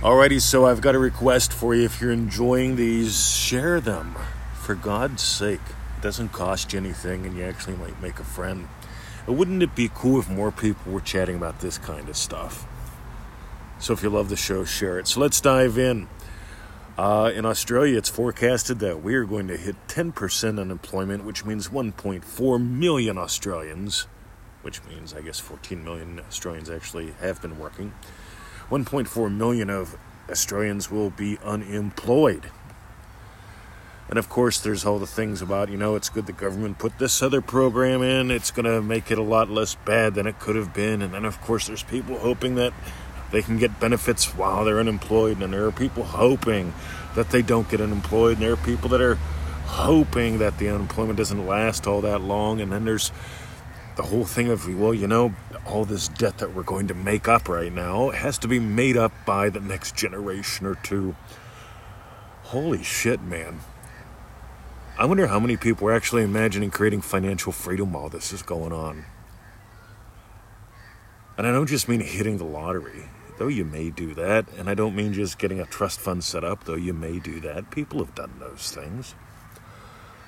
Alrighty, so I've got a request for you. If you're enjoying these, share them. For God's sake, it doesn't cost you anything, and you actually might make a friend. Wouldn't it be cool if more people were chatting about this kind of stuff? So if you love the show, share it. So let's dive in. Uh, in Australia, it's forecasted that we are going to hit 10% unemployment, which means 1.4 million Australians, which means, I guess, 14 million Australians actually have been working 1.4 million of Australians will be unemployed. And of course, there's all the things about, you know, it's good the government put this other program in, it's going to make it a lot less bad than it could have been. And then, of course, there's people hoping that they can get benefits while they're unemployed. And there are people hoping that they don't get unemployed. And there are people that are hoping that the unemployment doesn't last all that long. And then there's the whole thing of, well, you know, all this debt that we're going to make up right now has to be made up by the next generation or two. Holy shit, man. I wonder how many people are actually imagining creating financial freedom while this is going on. And I don't just mean hitting the lottery, though you may do that. And I don't mean just getting a trust fund set up, though you may do that. People have done those things.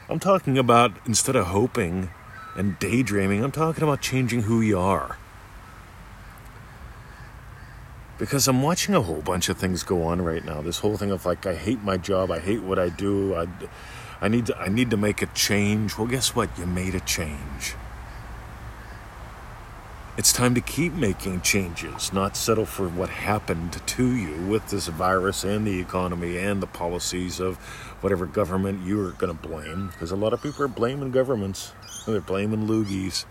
I'm talking about instead of hoping and daydreaming, I'm talking about changing who you are. Because I'm watching a whole bunch of things go on right now. This whole thing of like, I hate my job, I hate what I do, I, I, need, to, I need to make a change. Well, guess what? You made a change. It's time to keep making changes, not settle for what happened to you with this virus and the economy and the policies of whatever government you're going to blame. Because a lot of people are blaming governments. They're blaming loogies,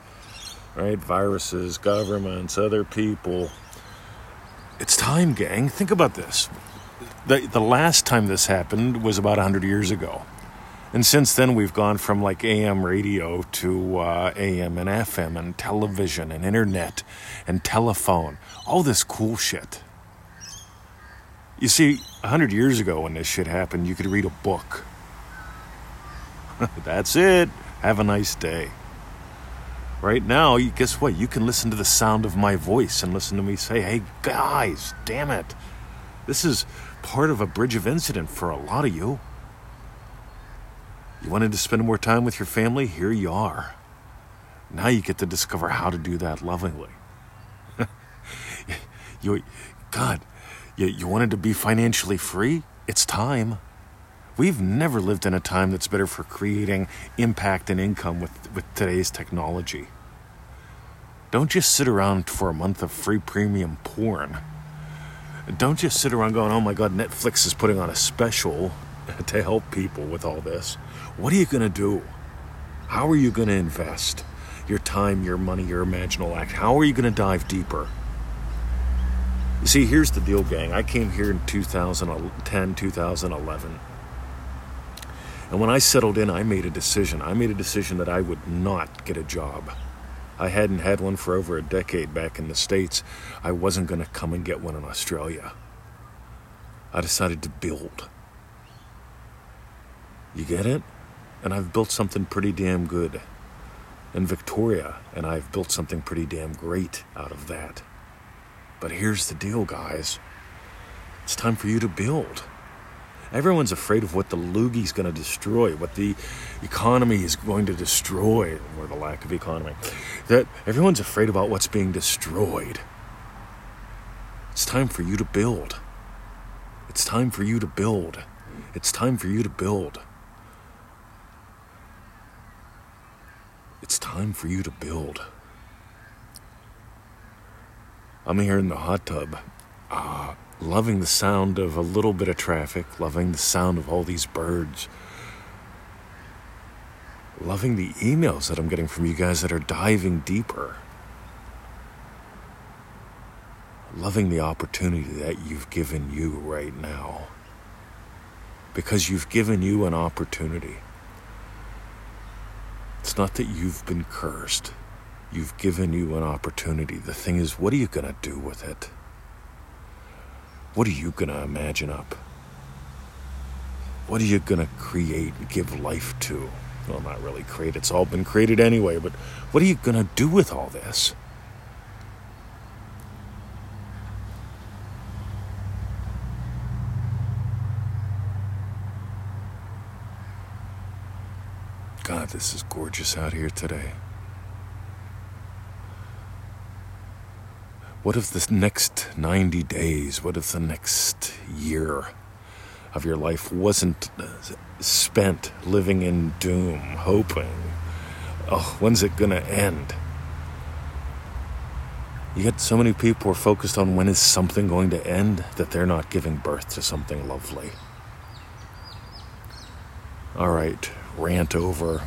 right? Viruses, governments, other people. It's time, gang. Think about this. The, the last time this happened was about 100 years ago. And since then, we've gone from like AM radio to uh, AM and FM and television and internet and telephone, all this cool shit. You see, 100 years ago when this shit happened, you could read a book. That's it. Have a nice day. Right now, guess what? You can listen to the sound of my voice and listen to me say, hey, guys, damn it. This is part of a bridge of incident for a lot of you. You wanted to spend more time with your family? Here you are. Now you get to discover how to do that lovingly. you, God, you, you wanted to be financially free? It's time. We've never lived in a time that's better for creating impact and income with, with today's technology. Don't just sit around for a month of free premium porn. Don't just sit around going, oh my god, Netflix is putting on a special to help people with all this. What are you going to do? How are you going to invest your time, your money, your imaginal act? How are you going to dive deeper? You see, here's the deal, gang. I came here in 2010, 2011. And when I settled in, I made a decision. I made a decision that I would not get a job. I hadn't had one for over a decade back in the States. I wasn't going to come and get one in Australia. I decided to build. You get it? And I've built something pretty damn good. In Victoria, and I've built something pretty damn great out of that. But here's the deal, guys it's time for you to build. Everyone's afraid of what the loogie's going to destroy, what the economy is going to destroy, or the lack of economy. That everyone's afraid about what's being destroyed. It's time for you to build. It's time for you to build. It's time for you to build. It's time for you to build. I'm here in the hot tub. Ah. Uh, loving the sound of a little bit of traffic, loving the sound of all these birds, loving the emails that I'm getting from you guys that are diving deeper, loving the opportunity that you've given you right now. Because you've given you an opportunity. It's not that you've been cursed. You've given you an opportunity. The thing is, what are you going to do with it? What are you going to imagine up? What are you going to create and give life to? Well, not really create, it's all been created anyway, but what are you going to do with all this? God, this is gorgeous out here today. What if the next 90 days, what if the next year of your life wasn't uh, spent living in doom, hoping, oh, when's it going to end? You get so many people are focused on when is something going to end that they're not giving birth to something lovely. All right, rant over.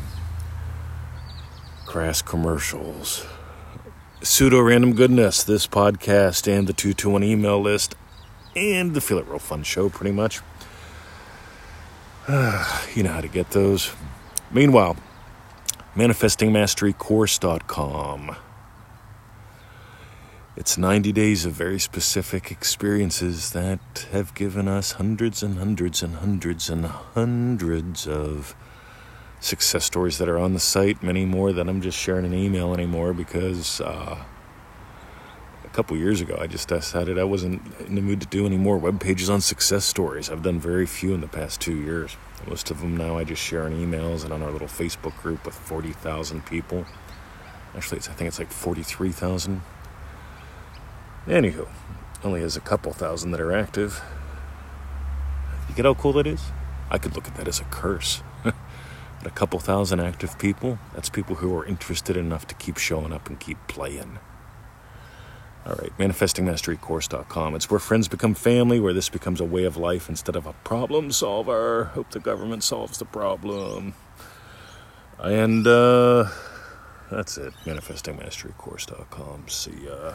Crass commercials pseudo random goodness, this podcast, and the 221 email list, and the Feel It Real Fun show, pretty much. you know how to get those. Meanwhile, manifestingmasterycourse.com. It's 90 days of very specific experiences that have given us hundreds and hundreds and hundreds and hundreds of success stories that are on the site, many more that I'm just sharing an email anymore because uh, a couple years ago I just decided I wasn't in the mood to do any more web pages on success stories. I've done very few in the past two years. Most of them now I just share in emails and on our little Facebook group with 40,000 people. Actually, I think it's like 43,000. Anywho, only has a couple thousand that are active. You get how cool that is? I could look at that as a curse a couple thousand active people, that's people who are interested enough to keep showing up and keep playing. All right, manifestingmasterycourse.com. It's where friends become family, where this becomes a way of life instead of a problem solver. Hope the government solves the problem. And uh, that's it. Manifestingmasterycourse.com. See ya.